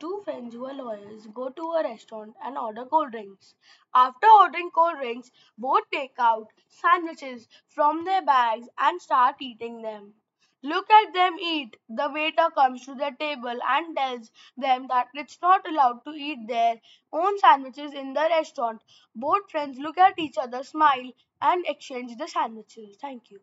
Two friends who are lawyers go to a restaurant and order cold drinks. After ordering cold drinks, both take out sandwiches from their bags and start eating them. Look at them eat. The waiter comes to the table and tells them that it's not allowed to eat their own sandwiches in the restaurant. Both friends look at each other, smile, and exchange the sandwiches. Thank you.